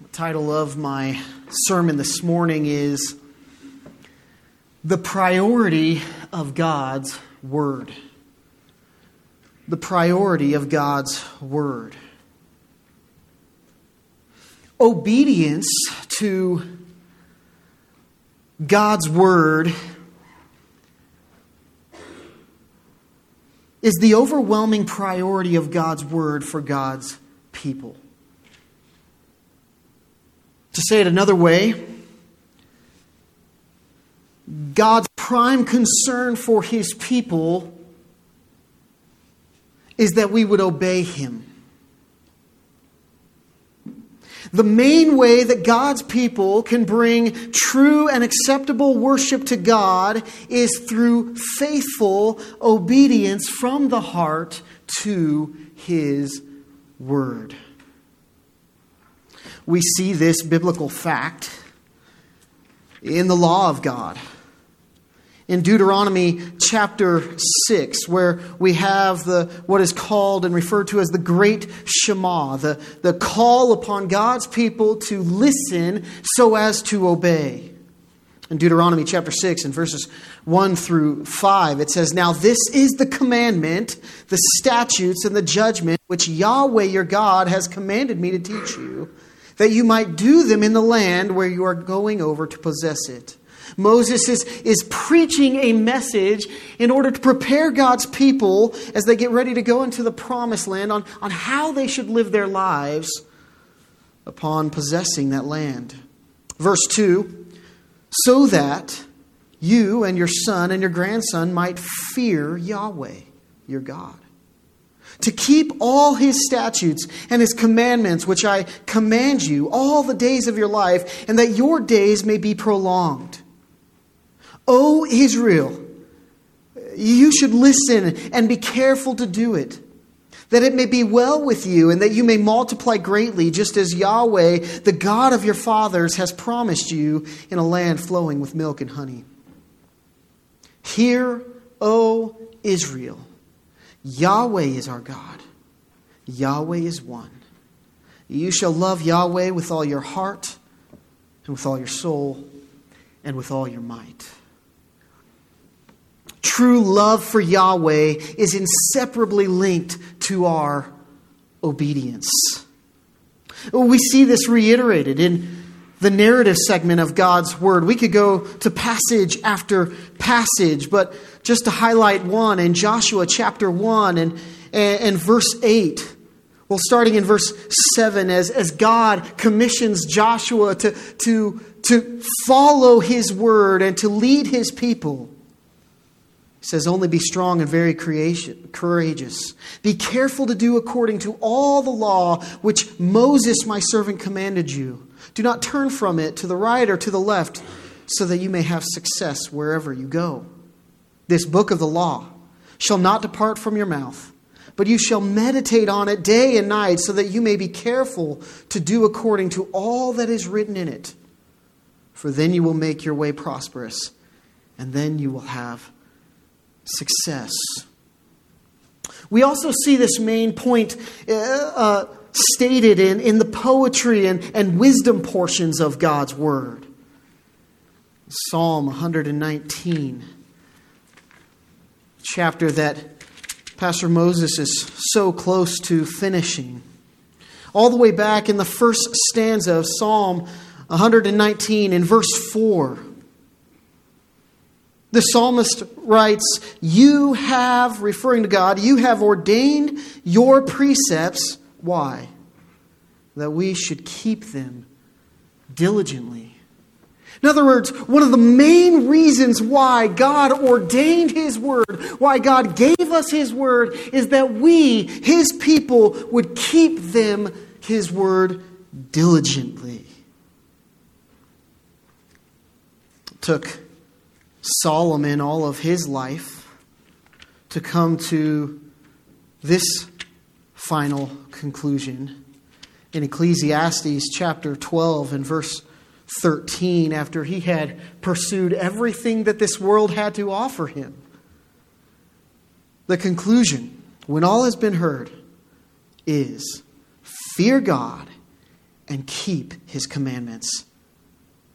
The title of my sermon this morning is The Priority of God's Word. The priority of God's Word. Obedience to God's Word is the overwhelming priority of God's Word for God's people. To say it another way, God's prime concern for his people is that we would obey him. The main way that God's people can bring true and acceptable worship to God is through faithful obedience from the heart to His Word. We see this biblical fact in the law of God. In Deuteronomy chapter 6, where we have the, what is called and referred to as the Great Shema, the, the call upon God's people to listen so as to obey. In Deuteronomy chapter 6, and verses 1 through 5, it says, Now this is the commandment, the statutes, and the judgment which Yahweh your God has commanded me to teach you that you might do them in the land where you are going over to possess it. Moses is, is preaching a message in order to prepare God's people as they get ready to go into the promised land on, on how they should live their lives upon possessing that land. Verse 2 so that you and your son and your grandson might fear Yahweh, your God to keep all his statutes and his commandments, which I command you all the days of your life, and that your days may be prolonged. O Israel, you should listen and be careful to do it, that it may be well with you, and that you may multiply greatly, just as Yahweh, the God of your fathers, has promised you in a land flowing with milk and honey. Hear, O Israel Yahweh is our God. Yahweh is one. You shall love Yahweh with all your heart, and with all your soul, and with all your might. True love for Yahweh is inseparably linked to our obedience. We see this reiterated in the narrative segment of God's Word. We could go to passage after passage, but just to highlight one in Joshua chapter 1 and, and, and verse 8. Well, starting in verse 7, as, as God commissions Joshua to, to, to follow his word and to lead his people. He says, Only be strong and very creation, courageous. Be careful to do according to all the law which Moses, my servant, commanded you. Do not turn from it to the right or to the left, so that you may have success wherever you go this book of the law shall not depart from your mouth, but you shall meditate on it day and night, so that you may be careful to do according to all that is written in it. For then you will make your way prosperous, and then you will have success. We also see this main point uh, uh, stated in, in the poetry and, and wisdom portions of God's Word. Psalm 119 chapter that Pastor Moses is so close to finishing. All the way back in the first stanza of Psalm 119 in verse 4. The psalmist writes, You have, referring to God, you have ordained your precepts. Why? That we should keep them diligently. In other words, one of the main reasons why God ordained His Word, why God gave us His Word, is that we, His people, would keep them, His Word, diligently. It took Solomon all of his life to come to this final conclusion. In Ecclesiastes chapter 12 and verse 13 after he had pursued everything that this world had to offer him. The conclusion, when all has been heard, is fear God and keep his commandments,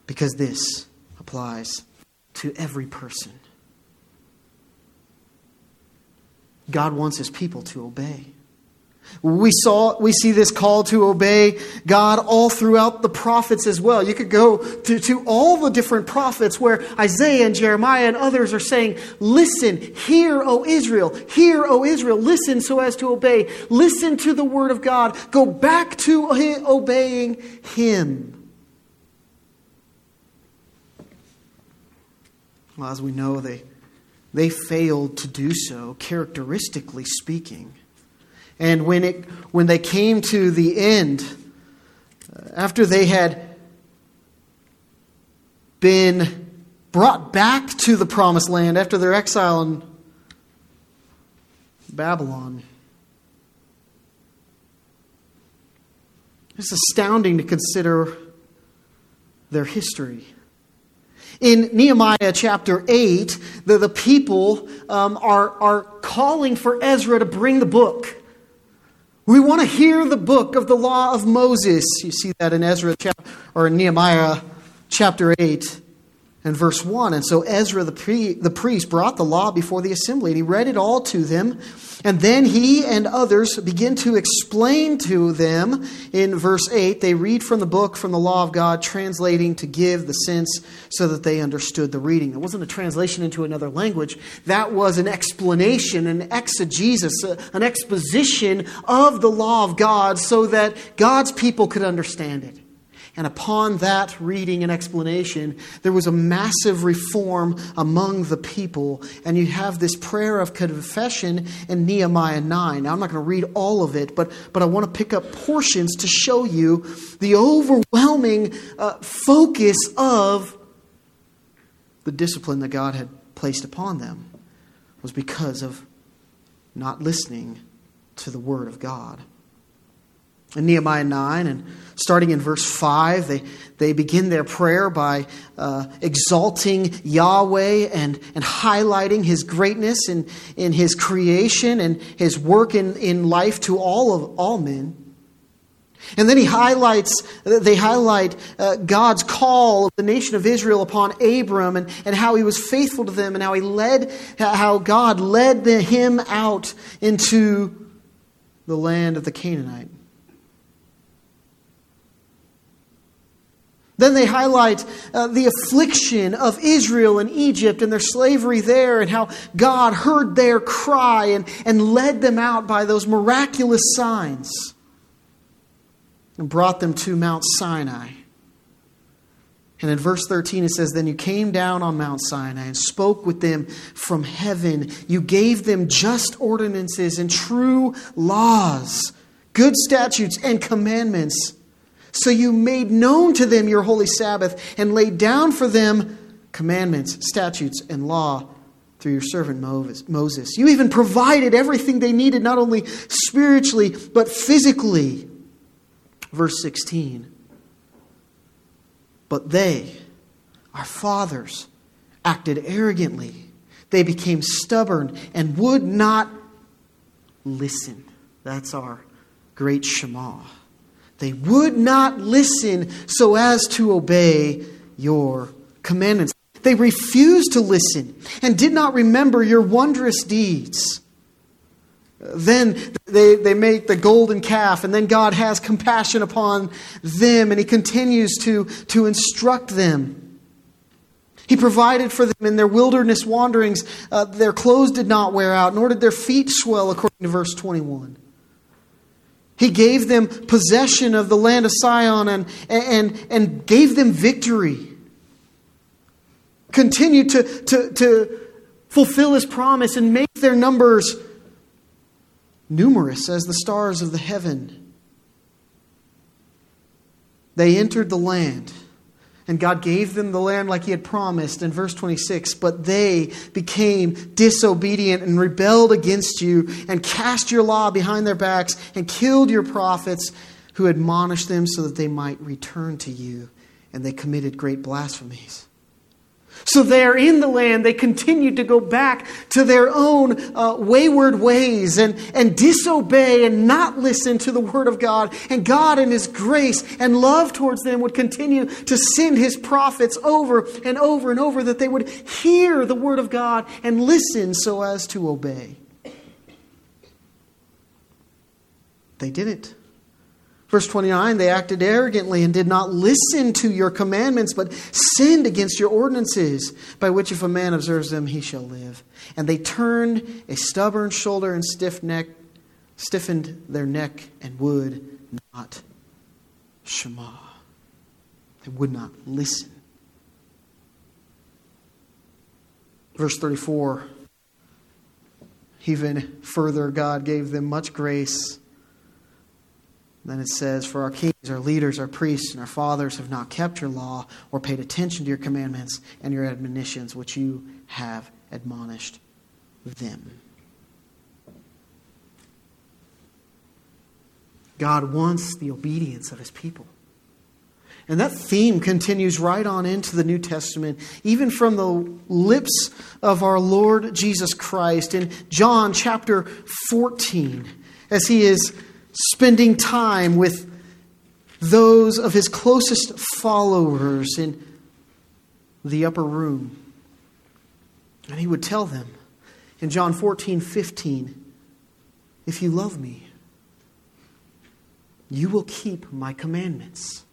because this applies to every person. God wants his people to obey. We saw we see this call to obey God all throughout the prophets as well. You could go to, to all the different prophets where Isaiah and Jeremiah and others are saying, Listen, hear, O Israel, hear, O Israel, listen so as to obey. Listen to the word of God. Go back to obeying Him. Well, as we know, they they failed to do so, characteristically speaking. And when, it, when they came to the end, uh, after they had been brought back to the promised land after their exile in Babylon, it's astounding to consider their history. In Nehemiah chapter 8, the, the people um, are, are calling for Ezra to bring the book. We want to hear the book of the law of Moses. You see that in Ezra chapter, or in Nehemiah chapter 8 and verse 1. And so Ezra the, pre, the priest brought the law before the assembly, and he read it all to them. And then he and others begin to explain to them in verse 8. They read from the book, from the law of God, translating to give the sense so that they understood the reading. It wasn't a translation into another language, that was an explanation, an exegesis, an exposition of the law of God so that God's people could understand it. And upon that reading and explanation, there was a massive reform among the people. And you have this prayer of confession in Nehemiah 9. Now, I'm not going to read all of it, but, but I want to pick up portions to show you the overwhelming uh, focus of the discipline that God had placed upon them was because of not listening to the Word of God in Nehemiah 9 and starting in verse 5, they, they begin their prayer by uh, exalting Yahweh and, and highlighting his greatness in, in his creation and his work in, in life to all of all men. And then he highlights, they highlight uh, God's call of the nation of Israel upon Abram and, and how he was faithful to them and how he led, how God led the, him out into the land of the Canaanite. Then they highlight uh, the affliction of Israel and Egypt and their slavery there, and how God heard their cry and, and led them out by those miraculous signs and brought them to Mount Sinai. And in verse 13 it says, Then you came down on Mount Sinai and spoke with them from heaven. You gave them just ordinances and true laws, good statutes and commandments so you made known to them your holy Sabbath and laid down for them commandments, statutes, and law through your servant Moses. You even provided everything they needed, not only spiritually, but physically. Verse 16. But they, our fathers, acted arrogantly. They became stubborn and would not listen. That's our great Shema. They would not listen so as to obey your commandments. They refused to listen and did not remember your wondrous deeds. Then they, they make the golden calf, and then God has compassion upon them, and He continues to, to instruct them. He provided for them in their wilderness wanderings. Uh, their clothes did not wear out, nor did their feet swell, according to verse 21. He gave them possession of the land of Sihon and, and, and gave them victory. Continued to, to, to fulfill his promise and make their numbers numerous as the stars of the heaven. They entered the land and God gave them the land like He had promised in verse 26. But they became disobedient and rebelled against you and cast your law behind their backs and killed your prophets who admonished them so that they might return to you. And they committed great blasphemies. So there in the land, they continued to go back to their own uh, wayward ways and, and disobey and not listen to the word of God. And God, in His grace and love towards them, would continue to send His prophets over and over and over that they would hear the word of God and listen so as to obey. They didn't. Verse 29 they acted arrogantly and did not listen to your commandments, but sinned against your ordinances, by which if a man observes them, he shall live. And they turned a stubborn shoulder and stiff neck, stiffened their neck, and would not Shema. They would not listen. Verse 34 Even further, God gave them much grace then it says, For our kings, our leaders, our priests, and our fathers have not kept your law or paid attention to your commandments and your admonitions, which you have admonished them. God wants the obedience of his people. And that theme continues right on into the New Testament, even from the lips of our Lord Jesus Christ in John chapter 14, as he is spending time with those of his closest followers in the upper room. And he would tell them in John 14 15, If you love me, you will keep my commandments.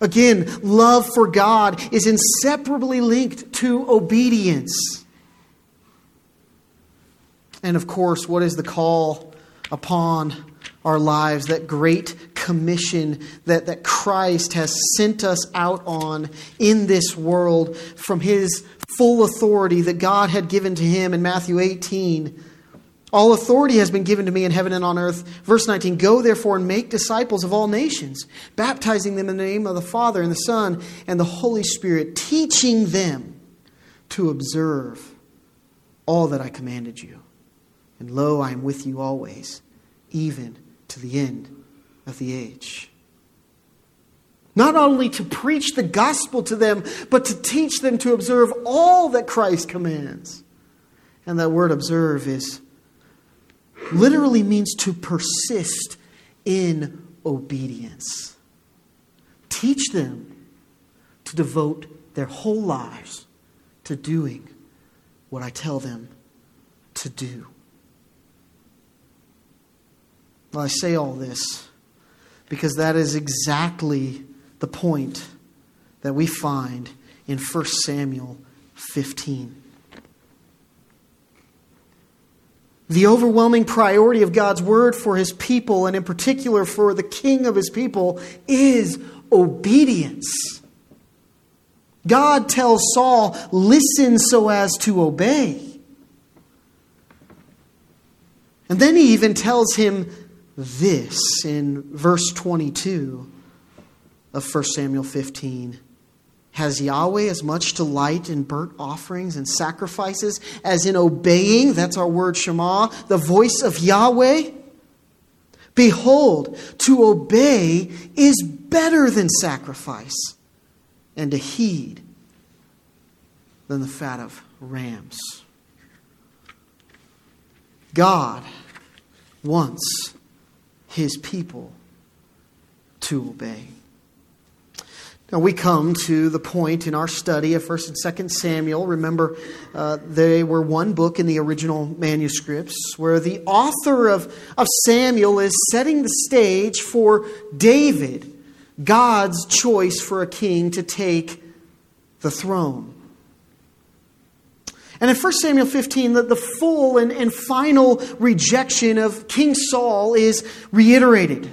Again, love for God is inseparably linked to obedience. And of course, what is the call upon our lives, that great commission that, that Christ has sent us out on in this world from his full authority that God had given to him in Matthew 18. All authority has been given to me in heaven and on earth. Verse 19 Go therefore and make disciples of all nations, baptizing them in the name of the Father and the Son and the Holy Spirit, teaching them to observe all that I commanded you. And lo, I am with you always, even to the end of the age. Not only to preach the gospel to them, but to teach them to observe all that Christ commands. And that word observe is literally means to persist in obedience. Teach them to devote their whole lives to doing what I tell them to do. Well, I say all this because that is exactly the point that we find in 1 Samuel 15. The overwhelming priority of God's word for his people, and in particular for the king of his people, is obedience. God tells Saul, listen so as to obey. And then he even tells him this in verse 22 of 1 Samuel 15. Has Yahweh as much delight in burnt offerings and sacrifices as in obeying, that's our word Shema, the voice of Yahweh? Behold, to obey is better than sacrifice, and to heed than the fat of rams. God wants his people to obey. Now we come to the point in our study of 1st and 2nd Samuel. Remember, uh, they were one book in the original manuscripts where the author of, of Samuel is setting the stage for David, God's choice for a king to take the throne. And in 1 Samuel 15, the, the full and, and final rejection of King Saul is reiterated.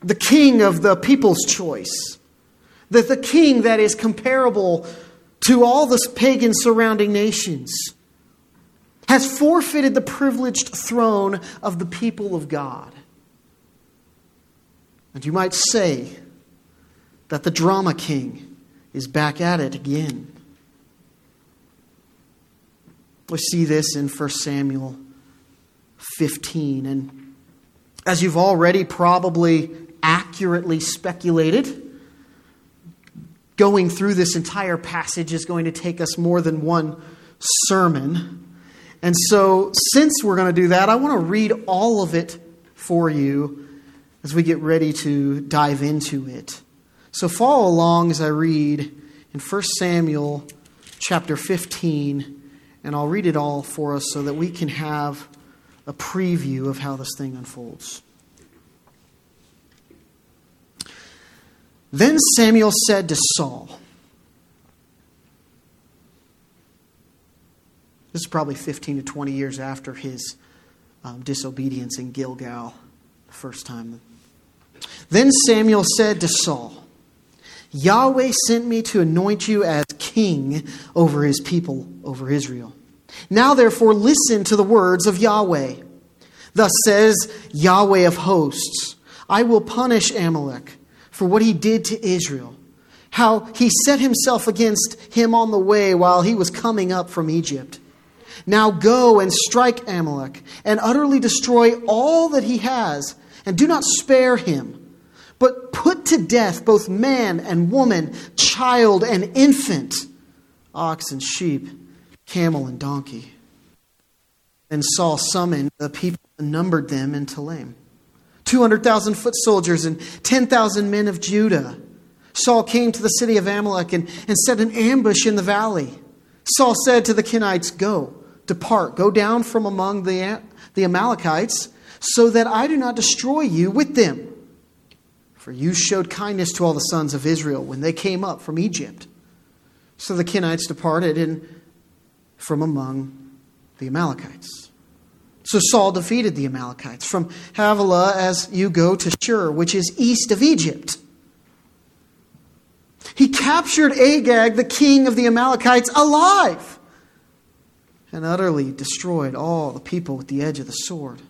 The king of the people's choice, that the king that is comparable to all the pagan surrounding nations, has forfeited the privileged throne of the people of God. And you might say that the drama king is back at it again. We see this in 1 Samuel 15. And as you've already probably accurately speculated, going through this entire passage is going to take us more than one sermon. And so, since we're going to do that, I want to read all of it for you as we get ready to dive into it. So, follow along as I read in 1 Samuel chapter 15, and I'll read it all for us so that we can have a preview of how this thing unfolds. Then Samuel said to Saul, This is probably 15 to 20 years after his um, disobedience in Gilgal the first time. Then Samuel said to Saul, Yahweh sent me to anoint you as king over his people, over Israel. Now, therefore, listen to the words of Yahweh. Thus says Yahweh of hosts I will punish Amalek for what he did to Israel, how he set himself against him on the way while he was coming up from Egypt. Now go and strike Amalek and utterly destroy all that he has, and do not spare him, but put to death both man and woman, child and infant, ox and sheep, camel and donkey. Then Saul summoned the people and numbered them in Telaim 200,000 foot soldiers and 10,000 men of Judah. Saul came to the city of Amalek and, and set an ambush in the valley. Saul said to the Kenites, Go Depart, go down from among the, the Amalekites, so that I do not destroy you with them. For you showed kindness to all the sons of Israel when they came up from Egypt. So the Kenites departed and from among the Amalekites. So Saul defeated the Amalekites from Havilah as you go to Shur, which is east of Egypt. He captured Agag, the king of the Amalekites, alive and utterly destroyed all the people with the edge of the sword.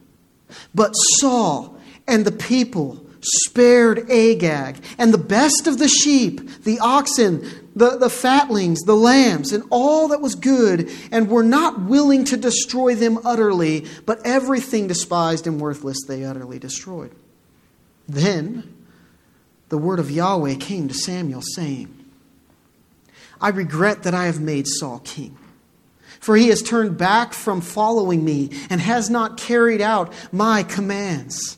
But Saul and the people spared Agag and the best of the sheep, the oxen, the, the fatlings, the lambs, and all that was good, and were not willing to destroy them utterly, but everything despised and worthless they utterly destroyed. Then the word of Yahweh came to Samuel, saying, I regret that I have made Saul king for he has turned back from following me and has not carried out my commands.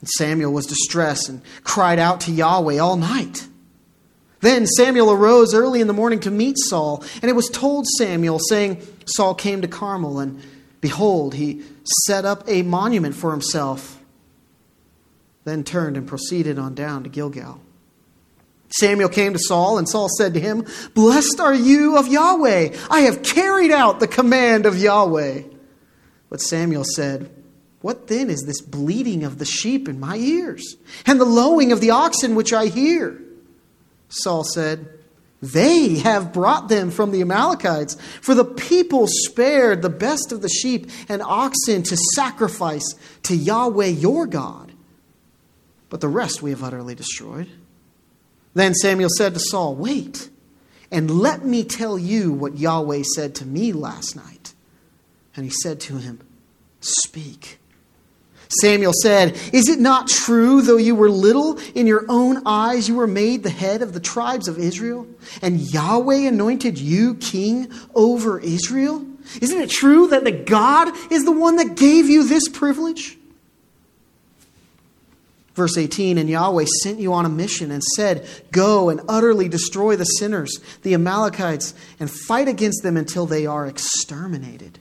And Samuel was distressed and cried out to Yahweh all night. Then Samuel arose early in the morning to meet Saul, and it was told Samuel, saying, Saul came to Carmel, and behold, he set up a monument for himself, then turned and proceeded on down to Gilgal. Samuel came to Saul, and Saul said to him, Blessed are you of Yahweh. I have carried out the command of Yahweh. But Samuel said, What then is this bleating of the sheep in my ears, and the lowing of the oxen which I hear? Saul said, They have brought them from the Amalekites, for the people spared the best of the sheep and oxen to sacrifice to Yahweh your God. But the rest we have utterly destroyed. Then Samuel said to Saul, Wait, and let me tell you what Yahweh said to me last night. And he said to him, Speak. Samuel said, Is it not true, though you were little, in your own eyes you were made the head of the tribes of Israel? And Yahweh anointed you king over Israel? Isn't it true that the God is the one that gave you this privilege? Verse 18 And Yahweh sent you on a mission and said, Go and utterly destroy the sinners, the Amalekites, and fight against them until they are exterminated.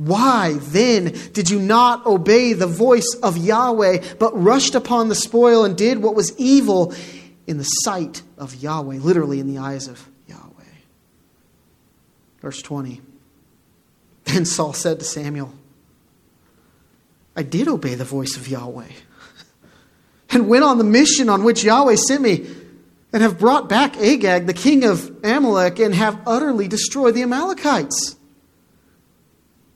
Why then did you not obey the voice of Yahweh, but rushed upon the spoil and did what was evil in the sight of Yahweh, literally in the eyes of Yahweh? Verse 20 Then Saul said to Samuel, I did obey the voice of Yahweh and went on the mission on which Yahweh sent me, and have brought back Agag, the king of Amalek, and have utterly destroyed the Amalekites.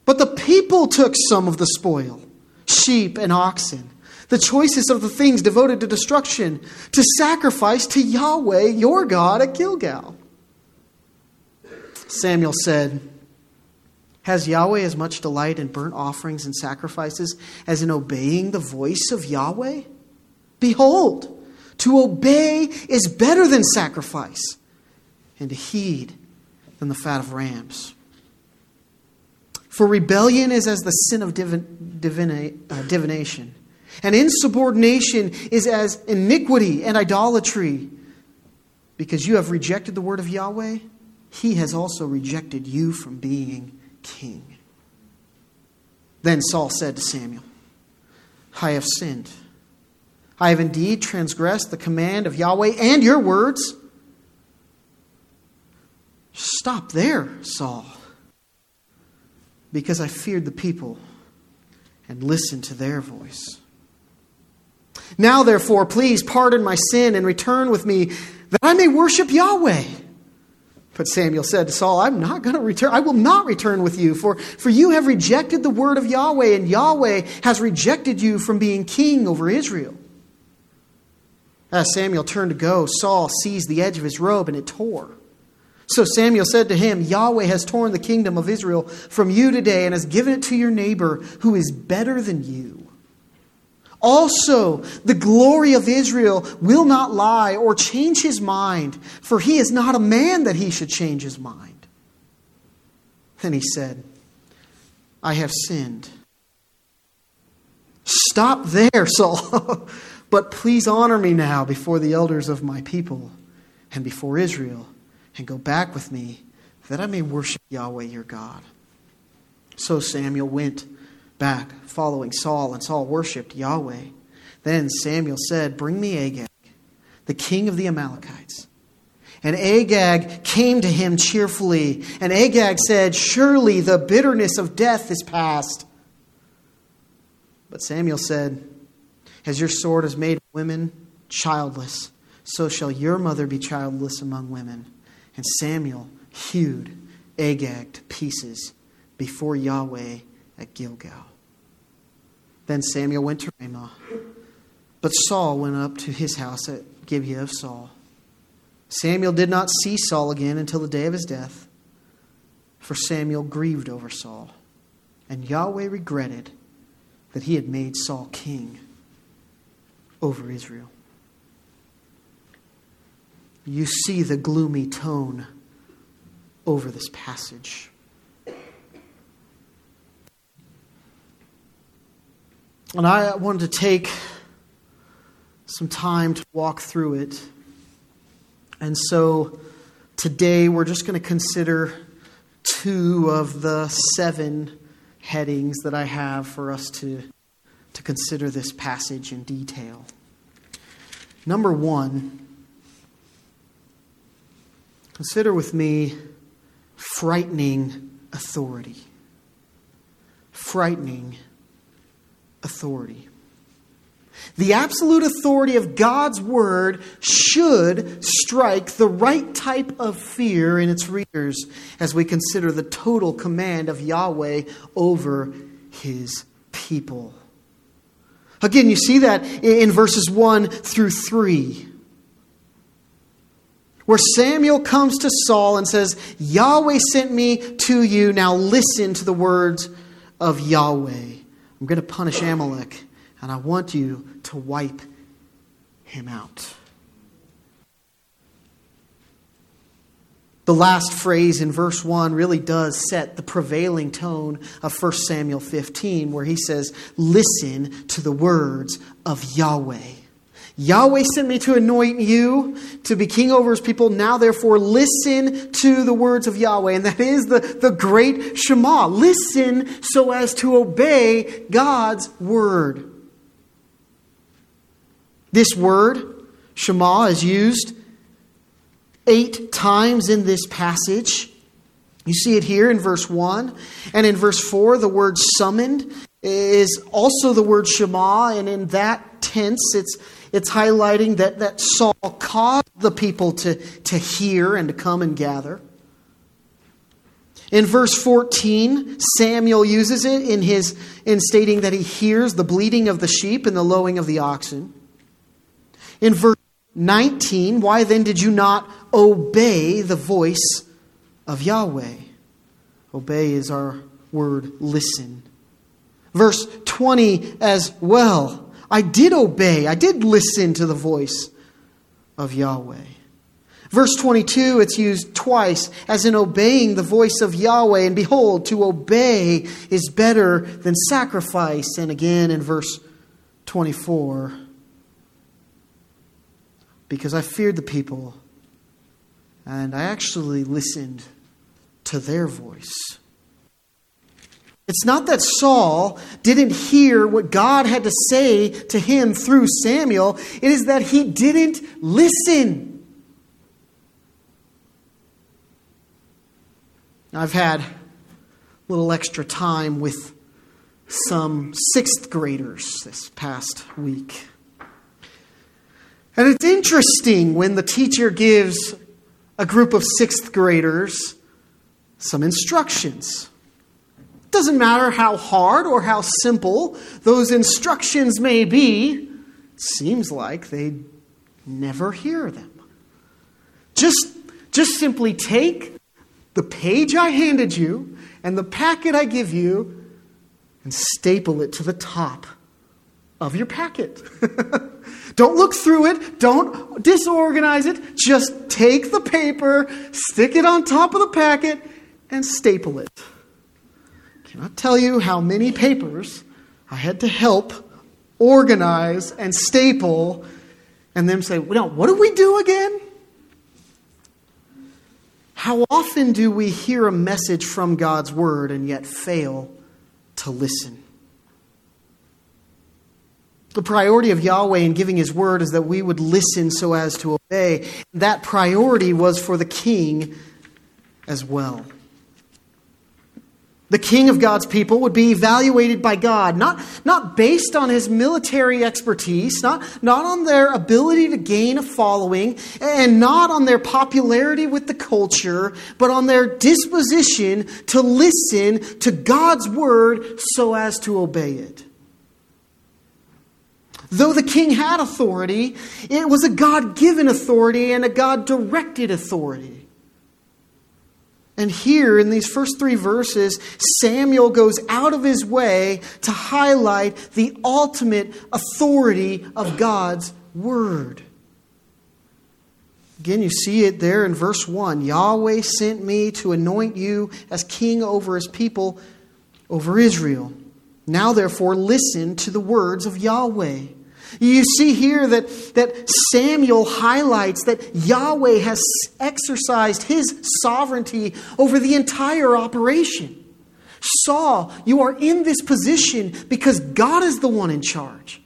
But the people took some of the spoil sheep and oxen, the choicest of the things devoted to destruction, to sacrifice to Yahweh your God at Gilgal. Samuel said, Has Yahweh as much delight in burnt offerings and sacrifices as in obeying the voice of Yahweh? Behold, To obey is better than sacrifice, and to heed than the fat of rams. For rebellion is as the sin of divin, divina, uh, divination, and insubordination is as iniquity and idolatry. Because you have rejected the word of Yahweh, he has also rejected you from being king. Then Saul said to Samuel, I have sinned. I have indeed transgressed the command of Yahweh and your words. Stop there, Saul, because I feared the people and listened to their voice. Now, therefore, please pardon my sin and return with me that I may worship Yahweh. But Samuel said to Saul, I'm not going to return. I will not return with you, for, for you have rejected the word of Yahweh, and Yahweh has rejected you from being king over Israel. As Samuel turned to go, Saul seized the edge of his robe, and it tore. So Samuel said to him, Yahweh has torn the kingdom of Israel from you today and has given it to your neighbor who is better than you. Also, the glory of Israel will not lie or change his mind, for he is not a man that he should change his mind. Then he said, I have sinned. Stop there, Saul, but please honor me now before the elders of my people and before Israel, and go back with me that I may worship Yahweh your God. So Samuel went back, following Saul, and Saul worshipped Yahweh. Then Samuel said, Bring me Agag, the king of the Amalekites. And Agag came to him cheerfully. And Agag said, Surely the bitterness of death is past. But Samuel said, As your sword has made women childless, so shall your mother be childless among women. And Samuel hewed Agag to pieces before Yahweh at Gilgal. Then Samuel went to Ramah, but Saul went up to his house at Gibeah of Saul. Samuel did not see Saul again until the day of his death, for Samuel grieved over Saul, and Yahweh regretted that he had made Saul king over Israel. You see the gloomy tone over this passage. And I wanted to take some time to walk through it. And so today we're just going to consider two of the seven headings that I have for us to, to consider this passage in detail. Number one, consider with me frightening authority. Frightening authority. The absolute authority of God's word should strike the right type of fear in its readers as we consider the total command of Yahweh over his people. Again, you see that in verses 1 through 3, where Samuel comes to Saul and says, Yahweh sent me to you. Now listen to the words of Yahweh. I'm going to punish Amalek, and I want you to wipe him out. The last phrase in verse 1 really does set the prevailing tone of 1 Samuel 15, where he says, Listen to the words of Yahweh. Yahweh sent me to anoint you to be king over his people. Now, therefore, listen to the words of Yahweh. And that is the, the great Shema. Listen so as to obey God's word. This word, Shema, is used eight times in this passage. You see it here in verse 1. And in verse 4, the word summoned is also the word Shema. And in that tense, it's it's highlighting that, that Saul caused the people to, to hear and to come and gather. In verse 14, Samuel uses it in, his, in stating that he hears the bleating of the sheep and the lowing of the oxen. In verse 19, why then did you not obey the voice of Yahweh? Obey is our word listen. Verse 20 as well. I did obey, I did listen to the voice of Yahweh. Verse 22, it's used twice as in obeying the voice of Yahweh. And behold, to obey is better than sacrifice. And again in verse 24, because I feared the people and I actually listened to their voice. It's not that Saul didn't hear what God had to say to him through Samuel, it is that he didn't listen. I've had a little extra time with some sixth graders this past week. And it's interesting when the teacher gives a group of sixth graders some instructions. Doesn't matter how hard or how simple those instructions may be, seems like they never hear them. Just, just simply take the page I handed you and the packet I give you and staple it to the top of your packet. don't look through it, don't disorganize it. Just take the paper, stick it on top of the packet, and staple it. Cannot tell you how many papers I had to help organize and staple, and then say, well, what do we do again? How often do we hear a message from God's Word and yet fail to listen? The priority of Yahweh in giving His Word is that we would listen so as to obey. That priority was for the king as well. The king of God's people would be evaluated by God, not, not based on his military expertise, not, not on their ability to gain a following, and not on their popularity with the culture, but on their disposition to listen to God's word so as to obey it. Though the king had authority, it was a God given authority and a God directed authority. And here in these first three verses, Samuel goes out of his way to highlight the ultimate authority of God's word. Again, you see it there in verse 1 Yahweh sent me to anoint you as king over his people, over Israel. Now, therefore, listen to the words of Yahweh. You see here that, that Samuel highlights that Yahweh has exercised his sovereignty over the entire operation. Saul, you are in this position because God is the one in charge.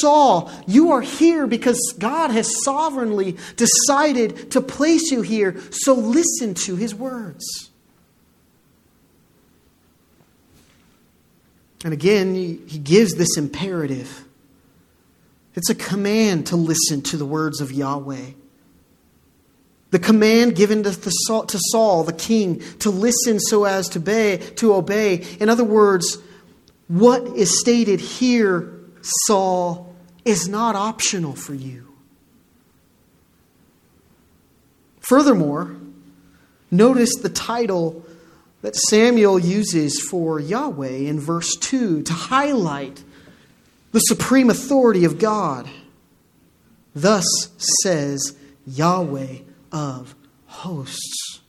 Saul, you are here because God has sovereignly decided to place you here, so listen to his words. And again, he gives this imperative it's a command to listen to the words of Yahweh. The command given to, Saul, the king, to listen so as to obey, to obey. In other words, what is stated here, Saul, is not optional for you. Furthermore, notice the title that Samuel uses for Yahweh in verse 2 to highlight the supreme authority of God. Thus says Yahweh of hosts.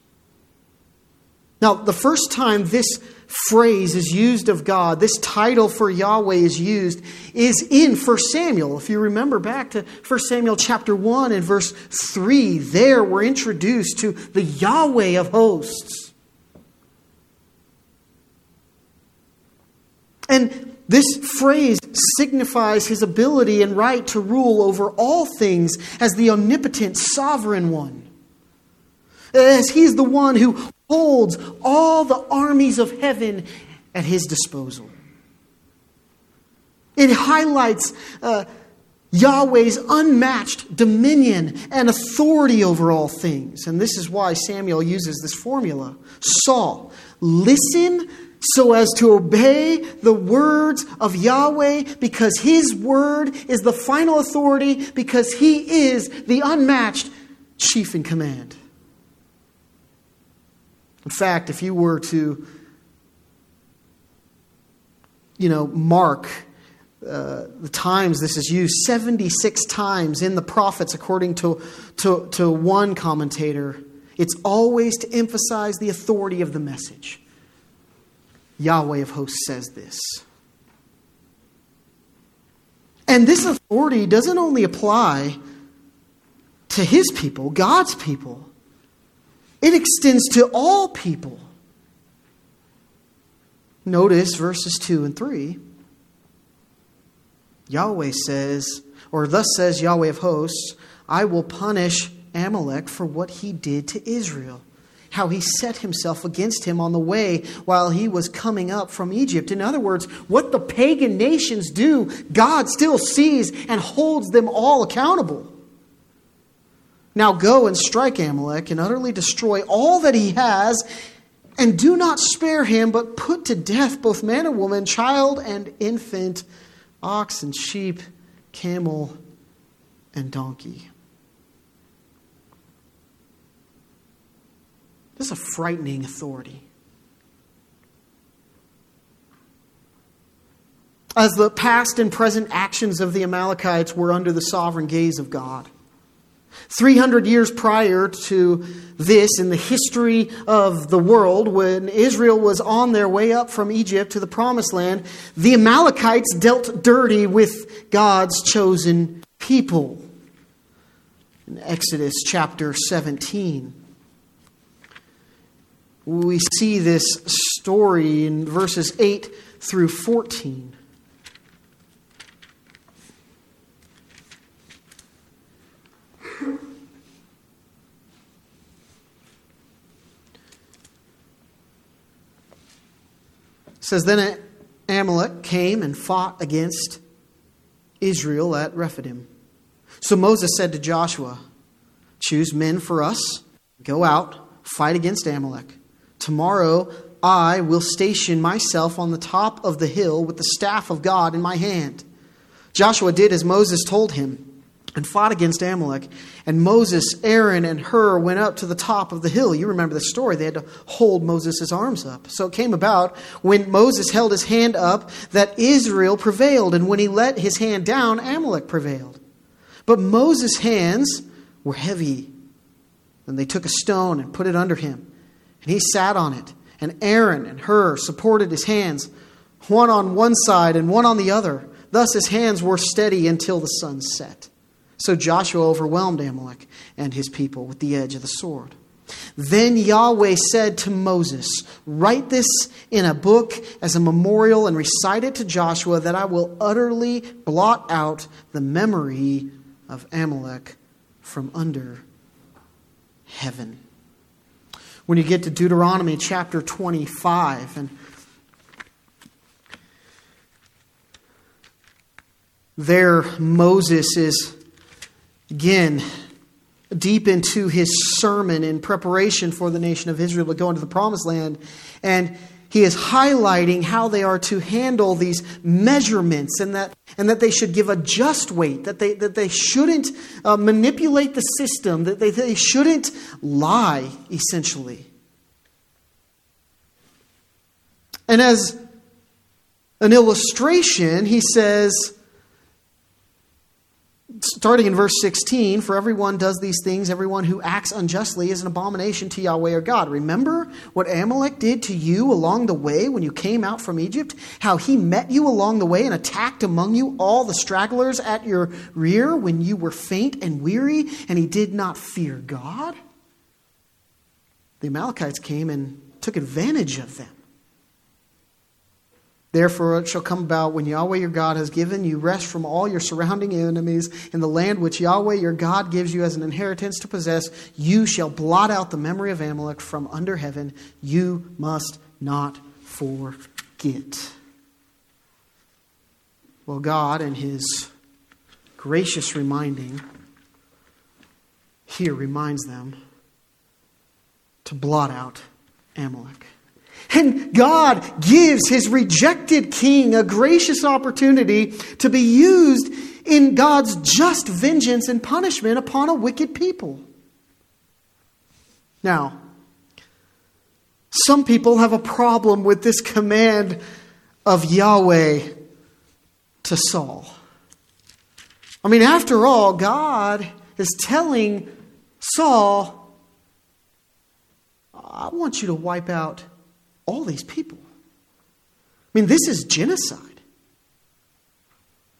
Now, the first time this phrase is used of God, this title for Yahweh is used, is in 1 Samuel. If you remember back to 1 Samuel chapter 1 and verse 3, there we're introduced to the Yahweh of hosts. And this phrase signifies his ability and right to rule over all things as the omnipotent sovereign one. As he's the one who holds all the armies of heaven at his disposal. It highlights uh, Yahweh's unmatched dominion and authority over all things. And this is why Samuel uses this formula Saul, listen so as to obey the words of Yahweh because His word is the final authority, because He is the unmatched chief in command. In fact, if you were to, you know, mark uh, the times this is used 76 times in the prophets, according to, to, to one commentator. It's always to emphasize the authority of the message. Yahweh of hosts says this. And this authority doesn't only apply to his people, God's people, it extends to all people. Notice verses 2 and 3. Yahweh says, or thus says Yahweh of hosts, I will punish Amalek for what he did to Israel, how he set himself against him on the way while he was coming up from Egypt. In other words, what the pagan nations do, God still sees and holds them all accountable. Now go and strike Amalek and utterly destroy all that he has, and do not spare him, but put to death both man and woman, child and infant ox and sheep, camel and donkey. This is a frightening authority. As the past and present actions of the Amalekites were under the sovereign gaze of God. 300 years prior to this, in the history of the world, when Israel was on their way up from Egypt to the Promised Land, the Amalekites dealt dirty with God's chosen people. In Exodus chapter 17, we see this story in verses 8 through 14. says then Amalek came and fought against Israel at Rephidim. So Moses said to Joshua, Choose men for us, go out, fight against Amalek. Tomorrow I will station myself on the top of the hill with the staff of God in my hand. Joshua did as Moses told him and fought against Amalek. And Moses, Aaron, and Hur went up to the top of the hill. You remember the story. They had to hold Moses' arms up. So it came about when Moses held his hand up that Israel prevailed, and when he let his hand down, Amalek prevailed. But Moses' hands were heavy. And they took a stone and put it under him, and he sat on it. And Aaron and Hur supported his hands, one on one side and one on the other. Thus his hands were steady until the sun set. So Joshua overwhelmed Amalek and his people with the edge of the sword. Then Yahweh said to Moses, Write this in a book as a memorial and recite it to Joshua, that I will utterly blot out the memory of Amalek from under heaven. When you get to Deuteronomy chapter 25, and there Moses is Again, deep into his sermon in preparation for the nation of Israel to go into the promised land. And he is highlighting how they are to handle these measurements and that, and that they should give a just weight, that they, that they shouldn't uh, manipulate the system, that they, they shouldn't lie, essentially. And as an illustration, he says, starting in verse 16, for everyone does these things, everyone who acts unjustly is an abomination to Yahweh or God. Remember what Amalek did to you along the way when you came out from Egypt? How he met you along the way and attacked among you all the stragglers at your rear when you were faint and weary, and he did not fear God? The Amalekites came and took advantage of them. Therefore, it shall come about when Yahweh your God has given you rest from all your surrounding enemies in the land which Yahweh your God gives you as an inheritance to possess, you shall blot out the memory of Amalek from under heaven. You must not forget. Well, God, in His gracious reminding, here reminds them to blot out Amalek. And God gives his rejected king a gracious opportunity to be used in God's just vengeance and punishment upon a wicked people. Now, some people have a problem with this command of Yahweh to Saul. I mean, after all, God is telling Saul, I want you to wipe out all these people. I mean, this is genocide.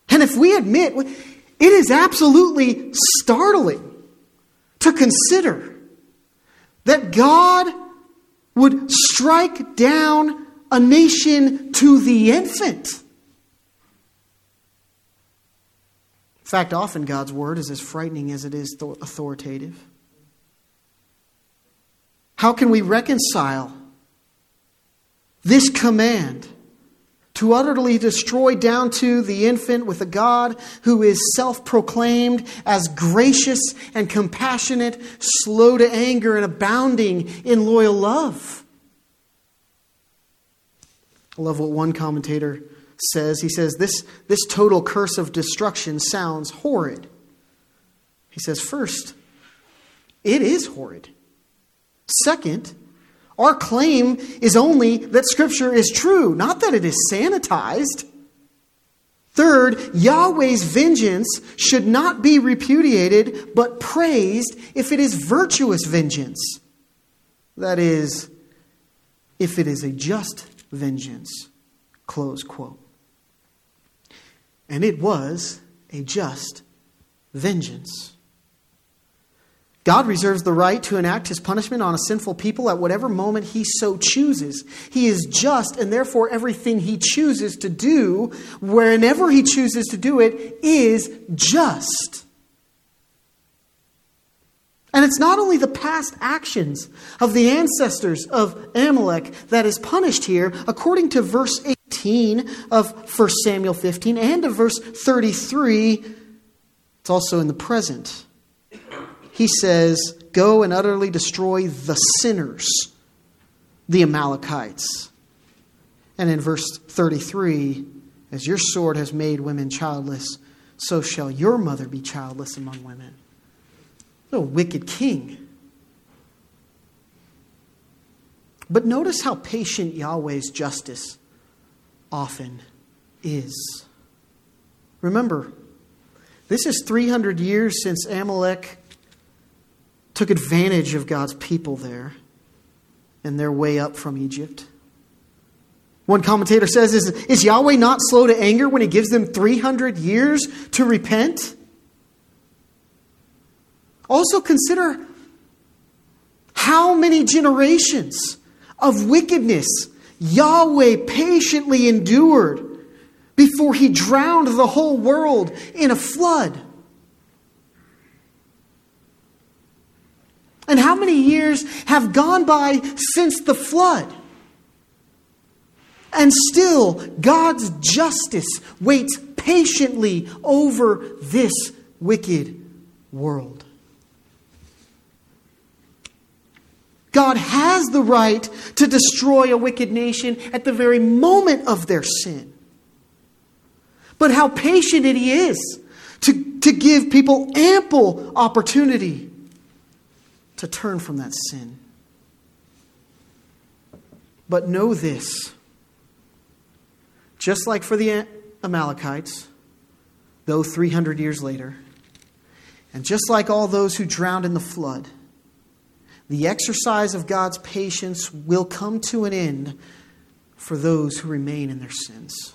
And if we admit, it is absolutely startling to consider that God would strike down a nation to the infant. In fact, often God's word is as frightening as it is authoritative. How can we reconcile this command to utterly destroy down to the infant with a God who is self proclaimed as gracious and compassionate, slow to anger, and abounding in loyal love. I love what one commentator says. He says, This, this total curse of destruction sounds horrid. He says, First, it is horrid. Second, our claim is only that Scripture is true, not that it is sanitized. Third, Yahweh's vengeance should not be repudiated, but praised if it is virtuous vengeance. That is, if it is a just vengeance. Close quote. And it was a just vengeance. God reserves the right to enact his punishment on a sinful people at whatever moment he so chooses. He is just, and therefore everything he chooses to do, whenever he chooses to do it, is just. And it's not only the past actions of the ancestors of Amalek that is punished here, according to verse 18 of 1 Samuel 15 and of verse 33, it's also in the present he says, Go and utterly destroy the sinners, the Amalekites. And in verse 33, as your sword has made women childless, so shall your mother be childless among women. A wicked king. But notice how patient Yahweh's justice often is. Remember, this is 300 years since Amalek took advantage of God's people there and their way up from Egypt. One commentator says, is, is Yahweh not slow to anger when he gives them 300 years to repent? Also consider how many generations of wickedness Yahweh patiently endured before he drowned the whole world in a flood. And how many years have gone by since the flood? And still, God's justice waits patiently over this wicked world. God has the right to destroy a wicked nation at the very moment of their sin. But how patient it is to, to give people ample opportunity to turn from that sin. But know this just like for the Amalekites, though 300 years later, and just like all those who drowned in the flood, the exercise of God's patience will come to an end for those who remain in their sins.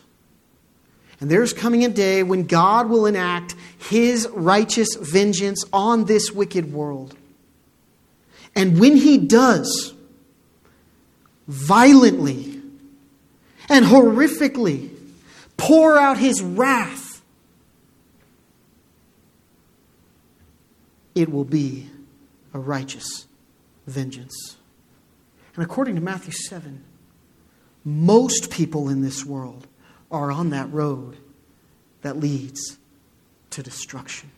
And there's coming a day when God will enact his righteous vengeance on this wicked world. And when he does, violently and horrifically pour out his wrath, it will be a righteous vengeance. And according to Matthew 7, most people in this world are on that road that leads to destruction.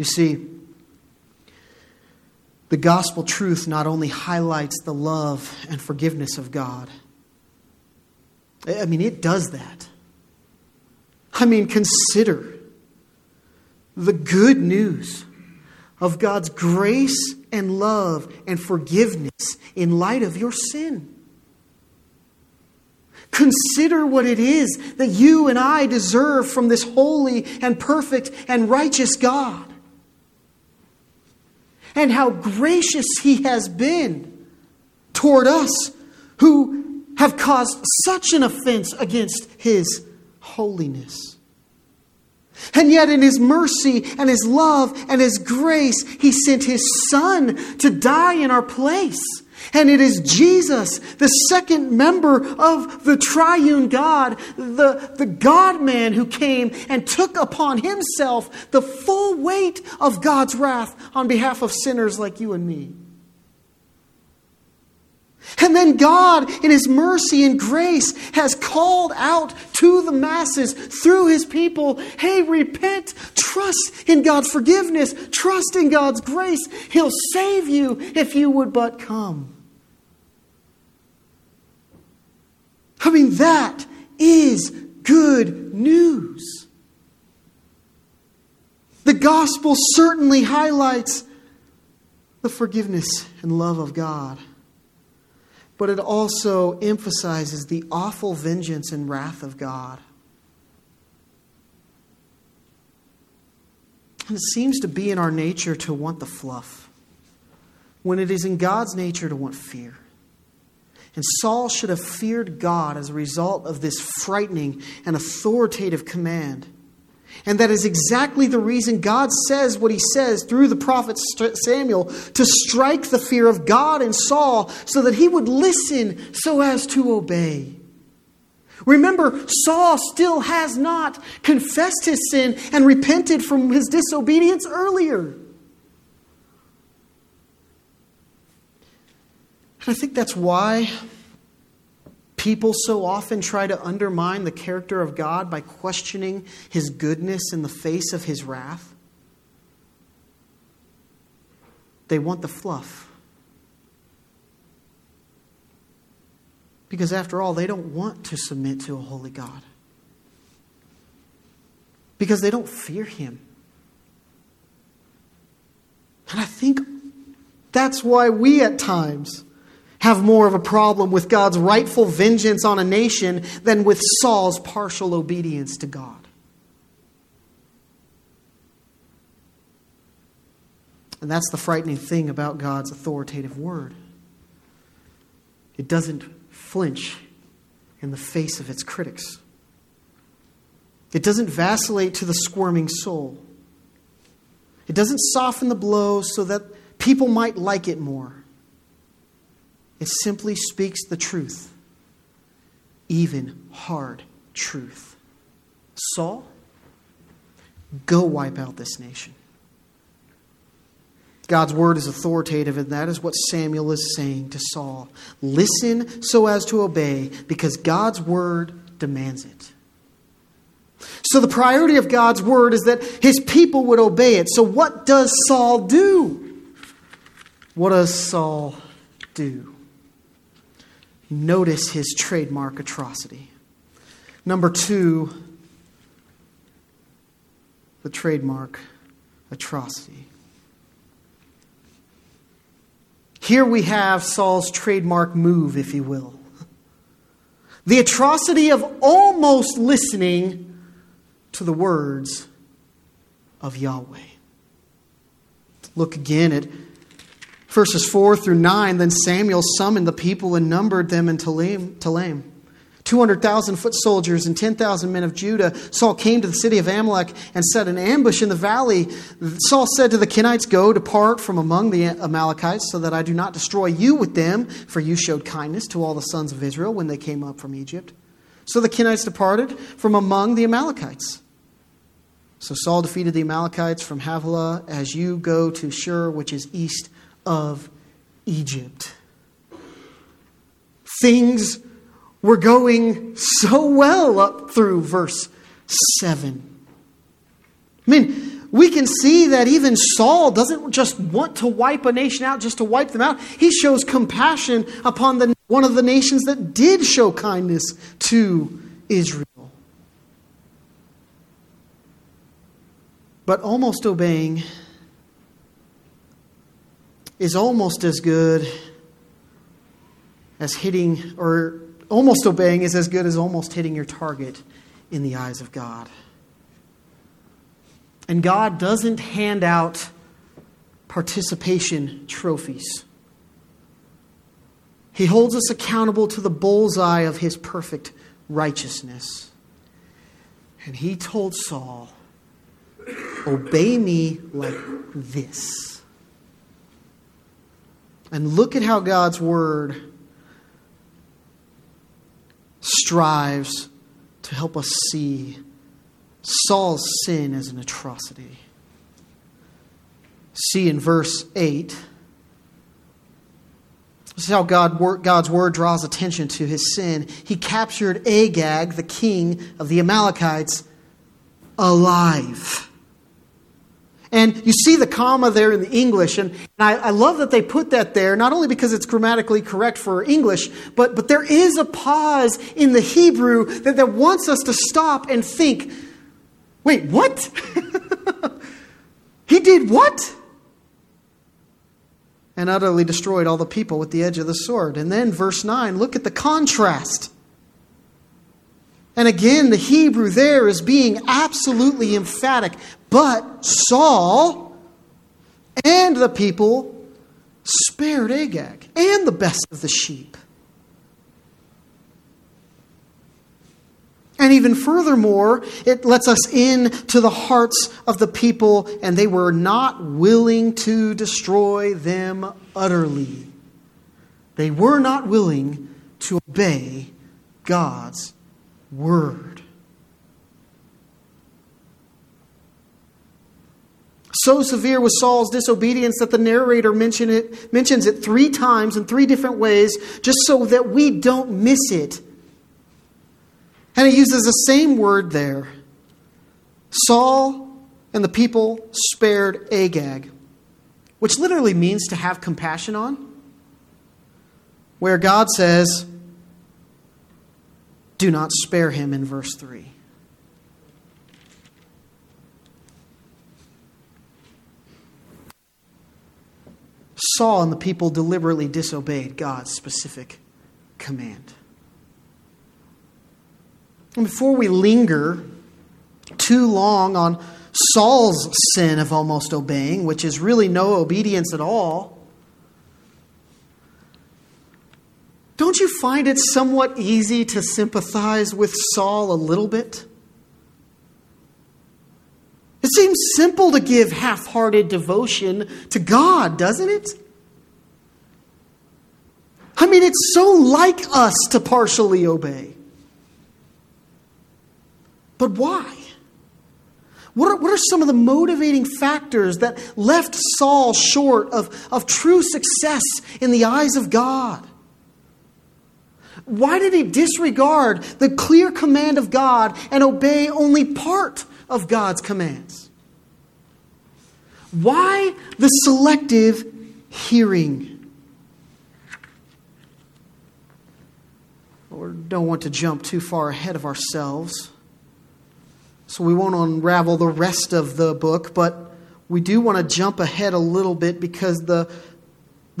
You see, the gospel truth not only highlights the love and forgiveness of God, I mean, it does that. I mean, consider the good news of God's grace and love and forgiveness in light of your sin. Consider what it is that you and I deserve from this holy and perfect and righteous God. And how gracious He has been toward us who have caused such an offense against His holiness. And yet, in His mercy and His love and His grace, He sent His Son to die in our place. And it is Jesus, the second member of the triune God, the, the God man who came and took upon himself the full weight of God's wrath on behalf of sinners like you and me. And then God, in His mercy and grace, has called out to the masses through His people hey, repent, trust in God's forgiveness, trust in God's grace. He'll save you if you would but come. I mean, that is good news. The gospel certainly highlights the forgiveness and love of God but it also emphasizes the awful vengeance and wrath of God. And it seems to be in our nature to want the fluff, when it is in God's nature to want fear. And Saul should have feared God as a result of this frightening and authoritative command. And that is exactly the reason God says what he says through the prophet Samuel to strike the fear of God in Saul so that he would listen so as to obey. Remember, Saul still has not confessed his sin and repented from his disobedience earlier. And I think that's why People so often try to undermine the character of God by questioning his goodness in the face of his wrath. They want the fluff. Because after all, they don't want to submit to a holy God. Because they don't fear him. And I think that's why we at times have more of a problem with God's rightful vengeance on a nation than with Saul's partial obedience to God. And that's the frightening thing about God's authoritative word. It doesn't flinch in the face of its critics. It doesn't vacillate to the squirming soul. It doesn't soften the blow so that people might like it more. It simply speaks the truth, even hard truth. Saul, go wipe out this nation. God's word is authoritative, and that is what Samuel is saying to Saul. Listen so as to obey, because God's word demands it. So, the priority of God's word is that his people would obey it. So, what does Saul do? What does Saul do? Notice his trademark atrocity. Number two, the trademark atrocity. Here we have Saul's trademark move, if you will. The atrocity of almost listening to the words of Yahweh. Look again at Verses 4 through 9 Then Samuel summoned the people and numbered them in Telaim. 200,000 foot soldiers and 10,000 men of Judah. Saul came to the city of Amalek and set an ambush in the valley. Saul said to the Kenites, Go, depart from among the Amalekites, so that I do not destroy you with them, for you showed kindness to all the sons of Israel when they came up from Egypt. So the Kenites departed from among the Amalekites. So Saul defeated the Amalekites from Havilah as you go to Shur, which is east of Egypt. Things were going so well up through verse 7. I mean, we can see that even Saul doesn't just want to wipe a nation out just to wipe them out. He shows compassion upon the, one of the nations that did show kindness to Israel. But almost obeying is almost as good as hitting or almost obeying is as good as almost hitting your target in the eyes of God. And God doesn't hand out participation trophies. He holds us accountable to the bullseye of his perfect righteousness. And he told Saul, Obey me like this. And look at how God's word strives to help us see Saul's sin as an atrocity. See in verse 8. This is how God, God's word draws attention to his sin. He captured Agag, the king of the Amalekites, alive. And you see the comma there in the English, and, I, I, love that they put that there, not only because it's grammatically correct for English, but, but there is a pause in the Hebrew that, that wants us to stop and think wait, what? he did what? And utterly destroyed all the people with the edge of the sword. And then, verse 9, look at the contrast. And again, the Hebrew there is being absolutely emphatic. But Saul and the people spared Agag and the best of the sheep. And even furthermore, it lets us in to the hearts of the people, and they were not willing to destroy them utterly. They were not willing to obey God's word. So severe was Saul's disobedience that the narrator mention it, mentions it three times in three different ways, just so that we don't miss it. And he uses the same word there. Saul and the people spared Agag, which literally means to have compassion on, where God says, do not spare him in verse 3. Saul and the people deliberately disobeyed God's specific command. And before we linger too long on Saul's sin of almost obeying, which is really no obedience at all, Don't you find it somewhat easy to sympathize with Saul a little bit? It seems simple to give half hearted devotion to God, doesn't it? I mean, it's so like us to partially obey. But why? What are, what are some of the motivating factors that left Saul short of, of true success in the eyes of God? Why did he disregard the clear command of God and obey only part of God's commands? Why the selective hearing? Or don't want to jump too far ahead of ourselves, so we won't unravel the rest of the book, but we do want to jump ahead a little bit because the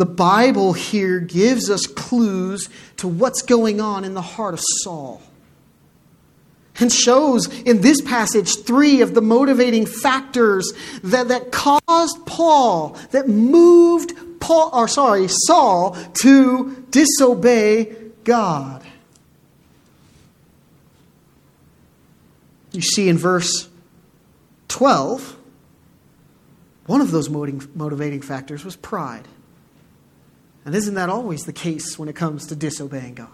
the Bible here gives us clues to what's going on in the heart of Saul. And shows in this passage three of the motivating factors that, that caused Paul, that moved Paul, or sorry, Saul to disobey God. You see in verse 12, one of those motivating factors was pride. And isn't that always the case when it comes to disobeying God?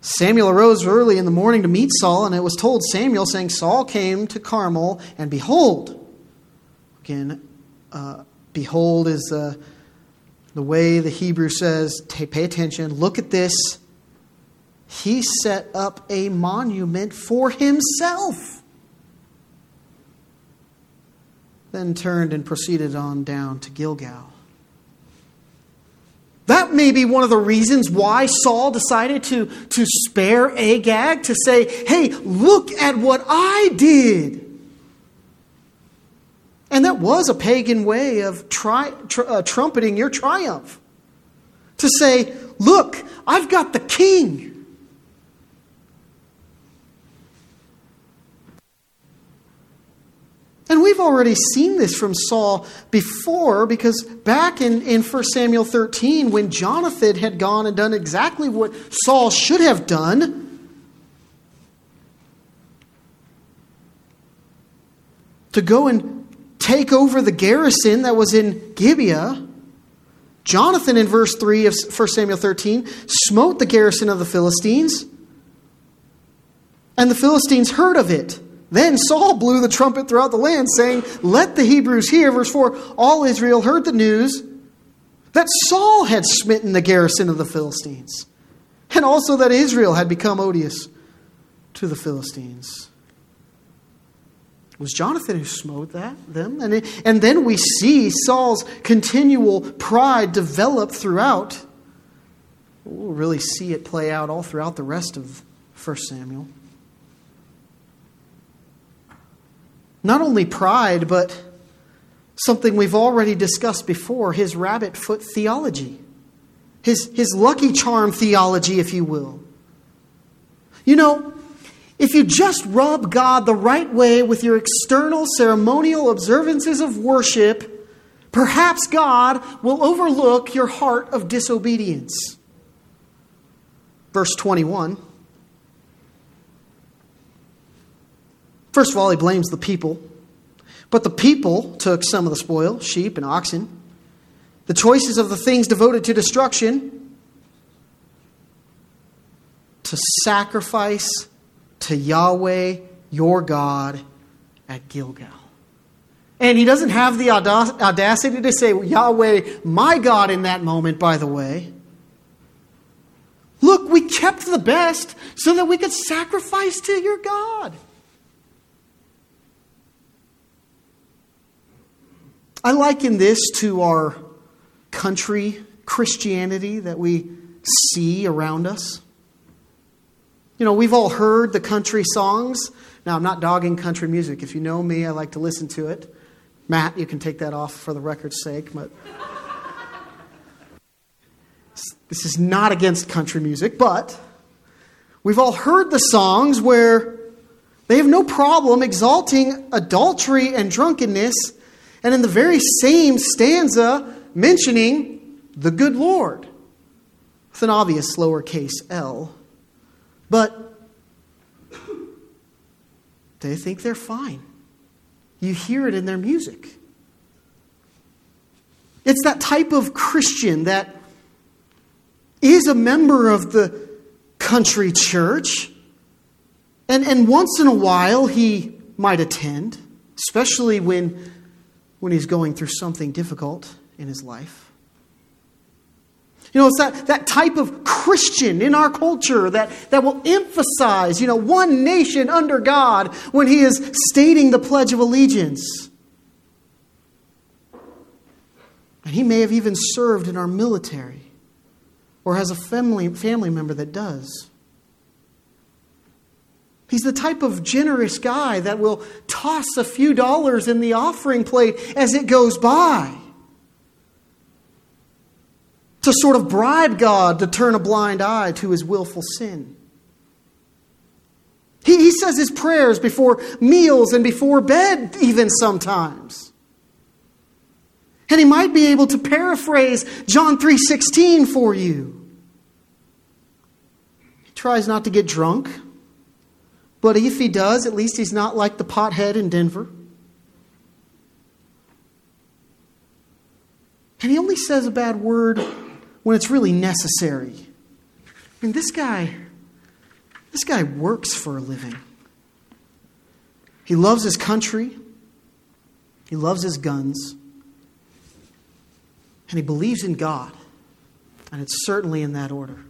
Samuel arose early in the morning to meet Saul, and it was told Samuel, saying, Saul came to Carmel, and behold, again, uh, behold is uh, the way the Hebrew says, pay attention, look at this. He set up a monument for himself. Then turned and proceeded on down to Gilgal. That may be one of the reasons why Saul decided to, to spare Agag, to say, hey, look at what I did. And that was a pagan way of tri- tr- uh, trumpeting your triumph. To say, look, I've got the king. And we've already seen this from Saul before because back in, in 1 Samuel 13, when Jonathan had gone and done exactly what Saul should have done, to go and take over the garrison that was in Gibeah, Jonathan in verse 3 of 1 Samuel 13 smote the garrison of the Philistines, and the Philistines heard of it. Then Saul blew the trumpet throughout the land, saying, Let the Hebrews hear. Verse 4 All Israel heard the news that Saul had smitten the garrison of the Philistines, and also that Israel had become odious to the Philistines. It was Jonathan who smote that, them. And, it, and then we see Saul's continual pride develop throughout. We'll really see it play out all throughout the rest of 1 Samuel. Not only pride, but something we've already discussed before his rabbit foot theology, his, his lucky charm theology, if you will. You know, if you just rub God the right way with your external ceremonial observances of worship, perhaps God will overlook your heart of disobedience. Verse 21. First of all, he blames the people. But the people took some of the spoil, sheep and oxen, the choices of the things devoted to destruction, to sacrifice to Yahweh your God at Gilgal. And he doesn't have the audacity to say, Yahweh, my God, in that moment, by the way. Look, we kept the best so that we could sacrifice to your God. I liken this to our country Christianity that we see around us. You know, we've all heard the country songs. Now, I'm not dogging country music. If you know me, I like to listen to it. Matt, you can take that off for the record's sake, but this is not against country music, but we've all heard the songs where they have no problem exalting adultery and drunkenness, and in the very same stanza, mentioning the good Lord with an obvious lowercase l. But they think they're fine. You hear it in their music. It's that type of Christian that is a member of the country church, and, and once in a while he might attend, especially when, when he's going through something difficult in his life. You know, it's that, that type of Christian in our culture that, that will emphasize, you know, one nation under God when he is stating the Pledge of Allegiance. And he may have even served in our military or has a family, family member that does. He's the type of generous guy that will toss a few dollars in the offering plate as it goes by to sort of bribe God to turn a blind eye to his willful sin. He, he says his prayers before meals and before bed, even sometimes. And he might be able to paraphrase John 3:16 for you. He tries not to get drunk, but if he does, at least he's not like the pothead in Denver. And he only says a bad word when it's really necessary. I mean, this guy, this guy works for a living. He loves his country, he loves his guns, and he believes in God. And it's certainly in that order.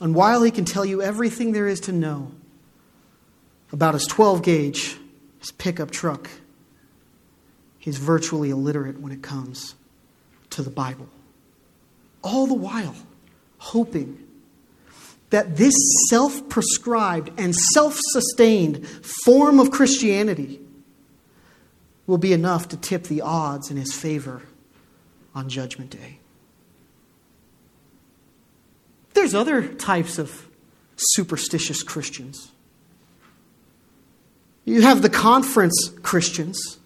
And while he can tell you everything there is to know about his 12 gauge, his pickup truck, he's virtually illiterate when it comes to the Bible all the while hoping that this self prescribed and self sustained form of Christianity will be enough to tip the odds in his favor on Judgment Day. there's other types of superstitious Christians. You have the conference Christians.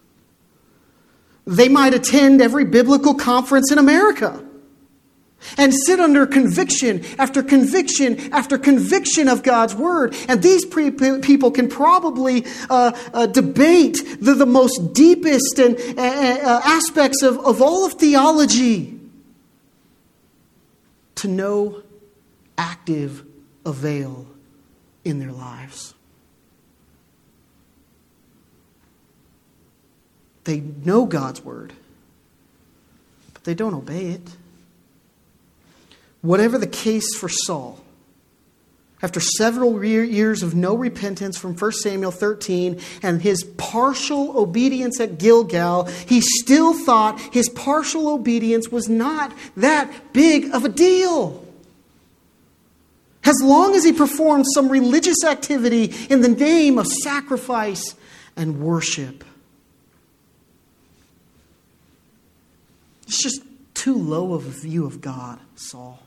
They might attend every biblical conference in America and sit under conviction after conviction after conviction of God's word. And these pre- people can probably uh, uh, debate the, the most deepest and, uh, uh, aspects of, of all of theology to no active avail in their lives. They know God's word, but they don't obey it. Whatever the case for Saul, after several years of no repentance from 1 Samuel 13 and his partial obedience at Gilgal, he still thought his partial obedience was not that big of a deal. As long as he performed some religious activity in the name of sacrifice and worship, it's just too low of a view of God, Saul.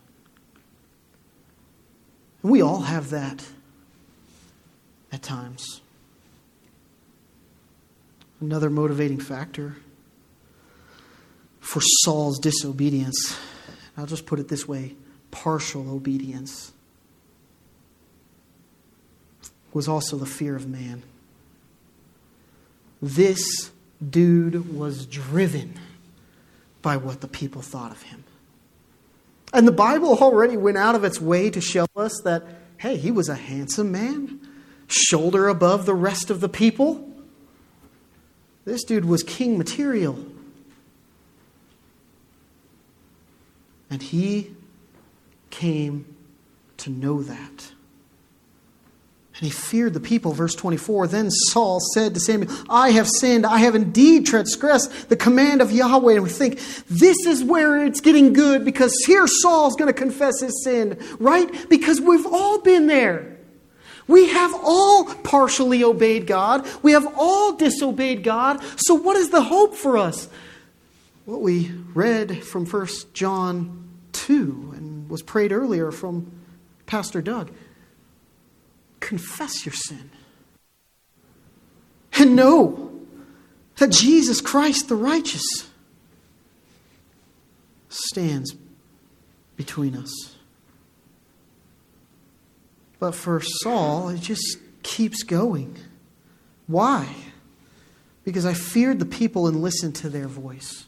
And we all have that at times. Another motivating factor for Saul's disobedience, I'll just put it this way partial obedience, was also the fear of man. This dude was driven by what the people thought of him. And the Bible already went out of its way to show us that, hey, he was a handsome man, shoulder above the rest of the people. This dude was king material. And he came to know that. And he feared the people. Verse 24 Then Saul said to Samuel, I have sinned. I have indeed transgressed the command of Yahweh. And we think this is where it's getting good because here Saul's going to confess his sin, right? Because we've all been there. We have all partially obeyed God, we have all disobeyed God. So, what is the hope for us? What we read from 1 John 2 and was prayed earlier from Pastor Doug confess your sin and know that Jesus Christ, the righteous, stands between us. But for Saul, it just keeps going. Why? Because I feared the people and listened to their voice.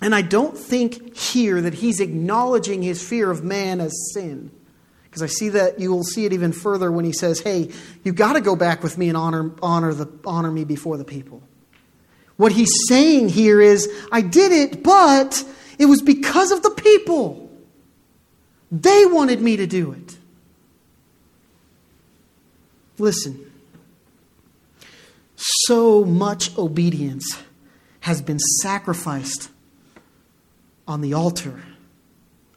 And I don't think here that he's acknowledging his fear of man as sin. Because I see that you will see it even further when he says, Hey, you've got to go back with me and honor, honor, the, honor me before the people. What he's saying here is, I did it, but it was because of the people. They wanted me to do it. Listen, so much obedience has been sacrificed on the altar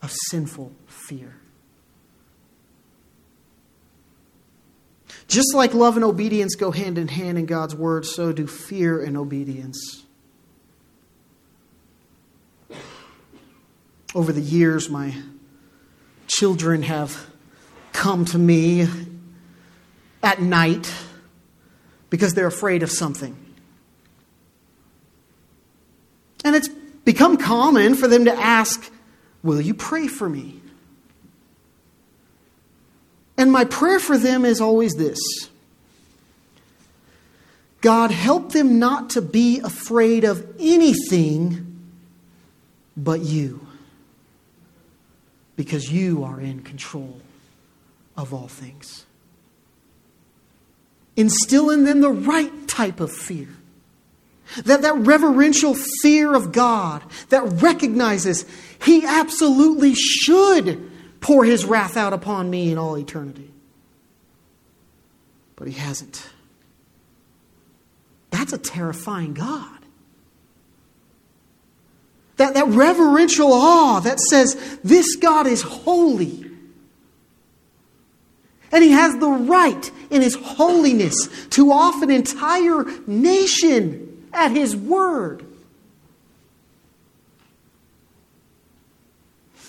of sinful fear. Just like love and obedience go hand in hand in God's word, so do fear and obedience. Over the years, my children have come to me at night because they're afraid of something. And it's become common for them to ask, Will you pray for me? And my prayer for them is always this God, help them not to be afraid of anything but you, because you are in control of all things. Instill in them the right type of fear. That, that reverential fear of God that recognizes He absolutely should pour his wrath out upon me in all eternity. But he hasn't. That's a terrifying God. That, that reverential awe that says, This God is holy. And he has the right in his holiness to off an entire nation at his word.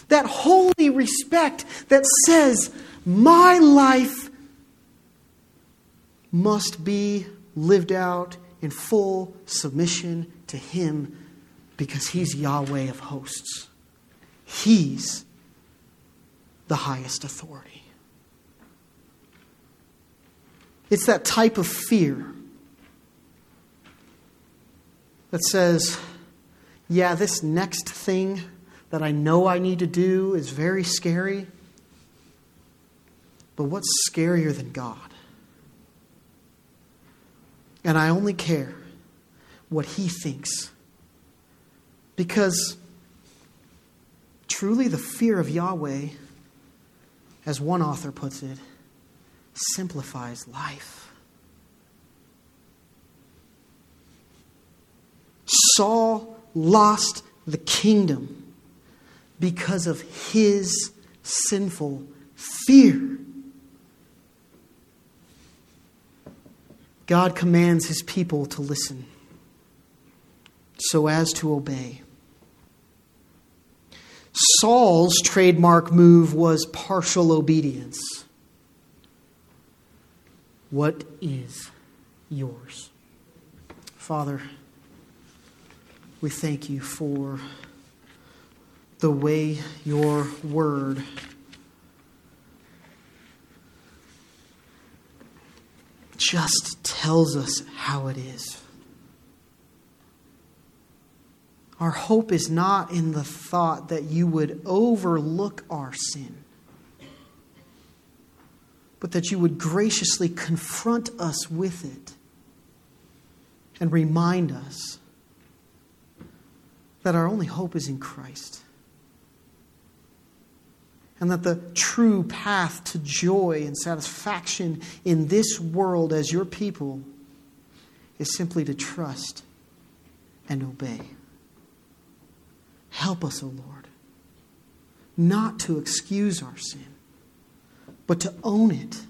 That holy respect that says, my life must be lived out in full submission to Him because He's Yahweh of hosts. He's the highest authority. It's that type of fear that says, yeah, this next thing that I know I need to do is very scary. But what's scarier than God? And I only care what He thinks. Because truly, the fear of Yahweh, as one author puts it, simplifies life. Saul lost the kingdom because of his sinful fear. God commands his people to listen so as to obey. Saul's trademark move was partial obedience. What is yours? Father, we thank you for the way your word just tells us how it is. Our hope is not in the thought that you would overlook our sin, but that you would graciously confront us with it and remind us that our only hope is in Christ. And that the true path to joy and satisfaction in this world as your people is simply to trust and obey. Help us, O Lord, not to excuse our sin, but to own it.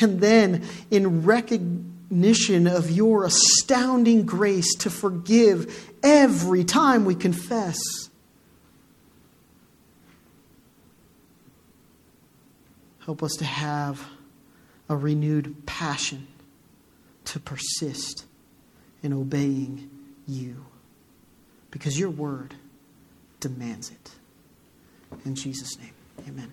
And then, in recognition of your astounding grace, to forgive every time we confess. Help us to have a renewed passion to persist in obeying you because your word demands it. In Jesus' name, amen.